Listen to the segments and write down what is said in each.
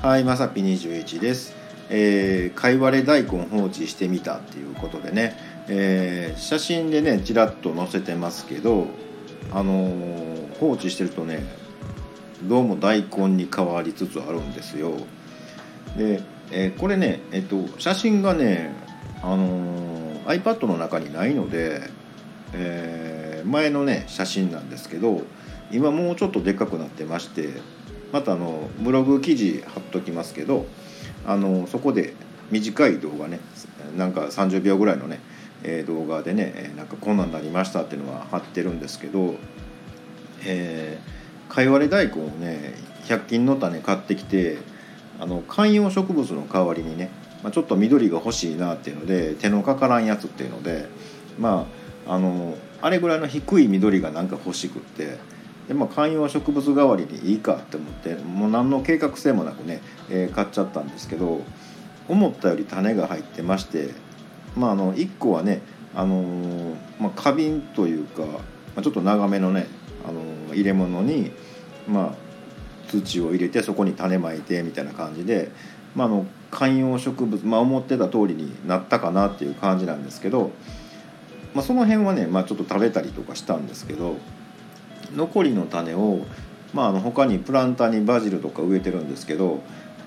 はい、まさぴ21です。えー、かいわれ大根放置してみたっていうことでね、えー写真でねちらっと載せてますけど、あのー放置してるとねどうも大根に変わりつつあるんですよ。で、えーこれね、えっと、写真がね、あのー iPad の中にないので、えー前のね写真なんですけど今もうちょっとでっかくなってましてまたあのブログ記事貼っときますけどあのそこで短い動画ねなんか30秒ぐらいのね、動画でねなんかこんなになりましたっていうのは貼ってるんですけど、えー、かいわれ大根をね100均の種買ってきてあの観葉植物の代わりにね、まあ、ちょっと緑が欲しいなっていうので手のかからんやつっていうのでまああのあれぐらいの低い緑がなんか欲しくってで、まあ、観葉植物代わりにいいかって思ってもう何の計画性もなくね、えー買っちゃったんですけど思ったより種が入ってまして、まあ、あの1個はね、あのーまあ、花瓶というか、まあ、ちょっと長めのね、あのー入れ物に、まあ、土を入れてそこに種まいてみたいな感じで、まあ、あの観葉植物、まあ、思ってた通りになったかなっていう感じなんですけど、まあ、その辺はね、まあ、ちょっと食べたりとかしたんですけど残りの種を、まあ、あの他にプランターにバジルとか植えてるんですけど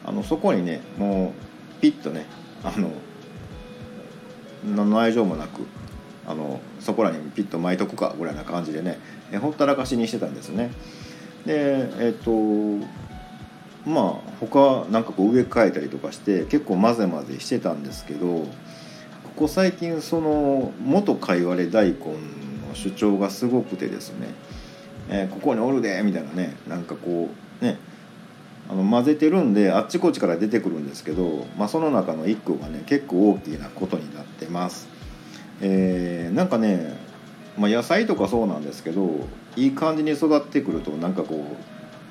あのそこにねもうピッとねあの何の愛情もなくあのそこらにピッと巻いとくかぐらいな感じでねえほったらかしにしてたんですね。でえっ、とまあ他なんかこう植え替えたりとかして結構混ぜ混ぜしてたんですけどここ最近その元かいわれ大根の主張がすごくてですねえーここにおるでみたいなねなんかこうねあの混ぜてるんであっちこっちから出てくるんですけど、まあ、その中の1個がね結構大きなことになってます。えーなんかね、まあ、野菜とかそうなんですけどいい感じに育ってくるとなんかこ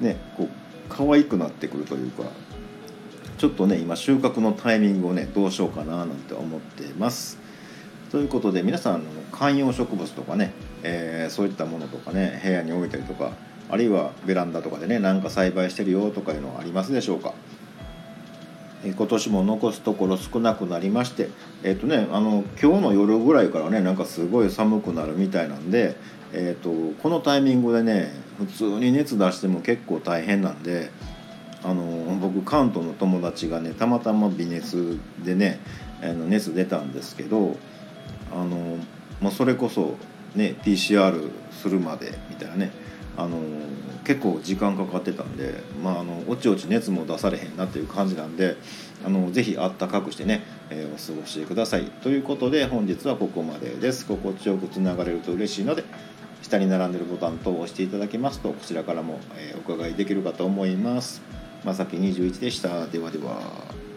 うねこう可愛くなってくるというかちょっとね今収穫のタイミングをねどうしようかななんて思ってます。ということで皆さんの観葉植物とかね、えーそういったものとかね部屋に置いたりとかあるいはベランダとかでねなんか栽培してるよとかいうのはありますでしょうか？えー今年も残すところ少なくなりましてえっ、とねあの今日の夜ぐらいからねなんかすごい寒くなるみたいなんで、えー、とこのタイミングでね普通に熱出しても結構大変なんであの僕関東の友達がねたまたま微熱でねあの熱出たんですけどあの、まあ、それこそ、ね、PCR するまでみたいなねあの結構時間かかってたんで、まあ、あのおちおち熱も出されへんなっていう感じなんであのぜひあったかくしてね、えーお過ごしください。ということで本日はここまでです。心地よくつながれると嬉しいので下に並んでるボタン等を押していただけますとこちらからも、えーお伺いできるかと思います。まさき21でした。ではでは。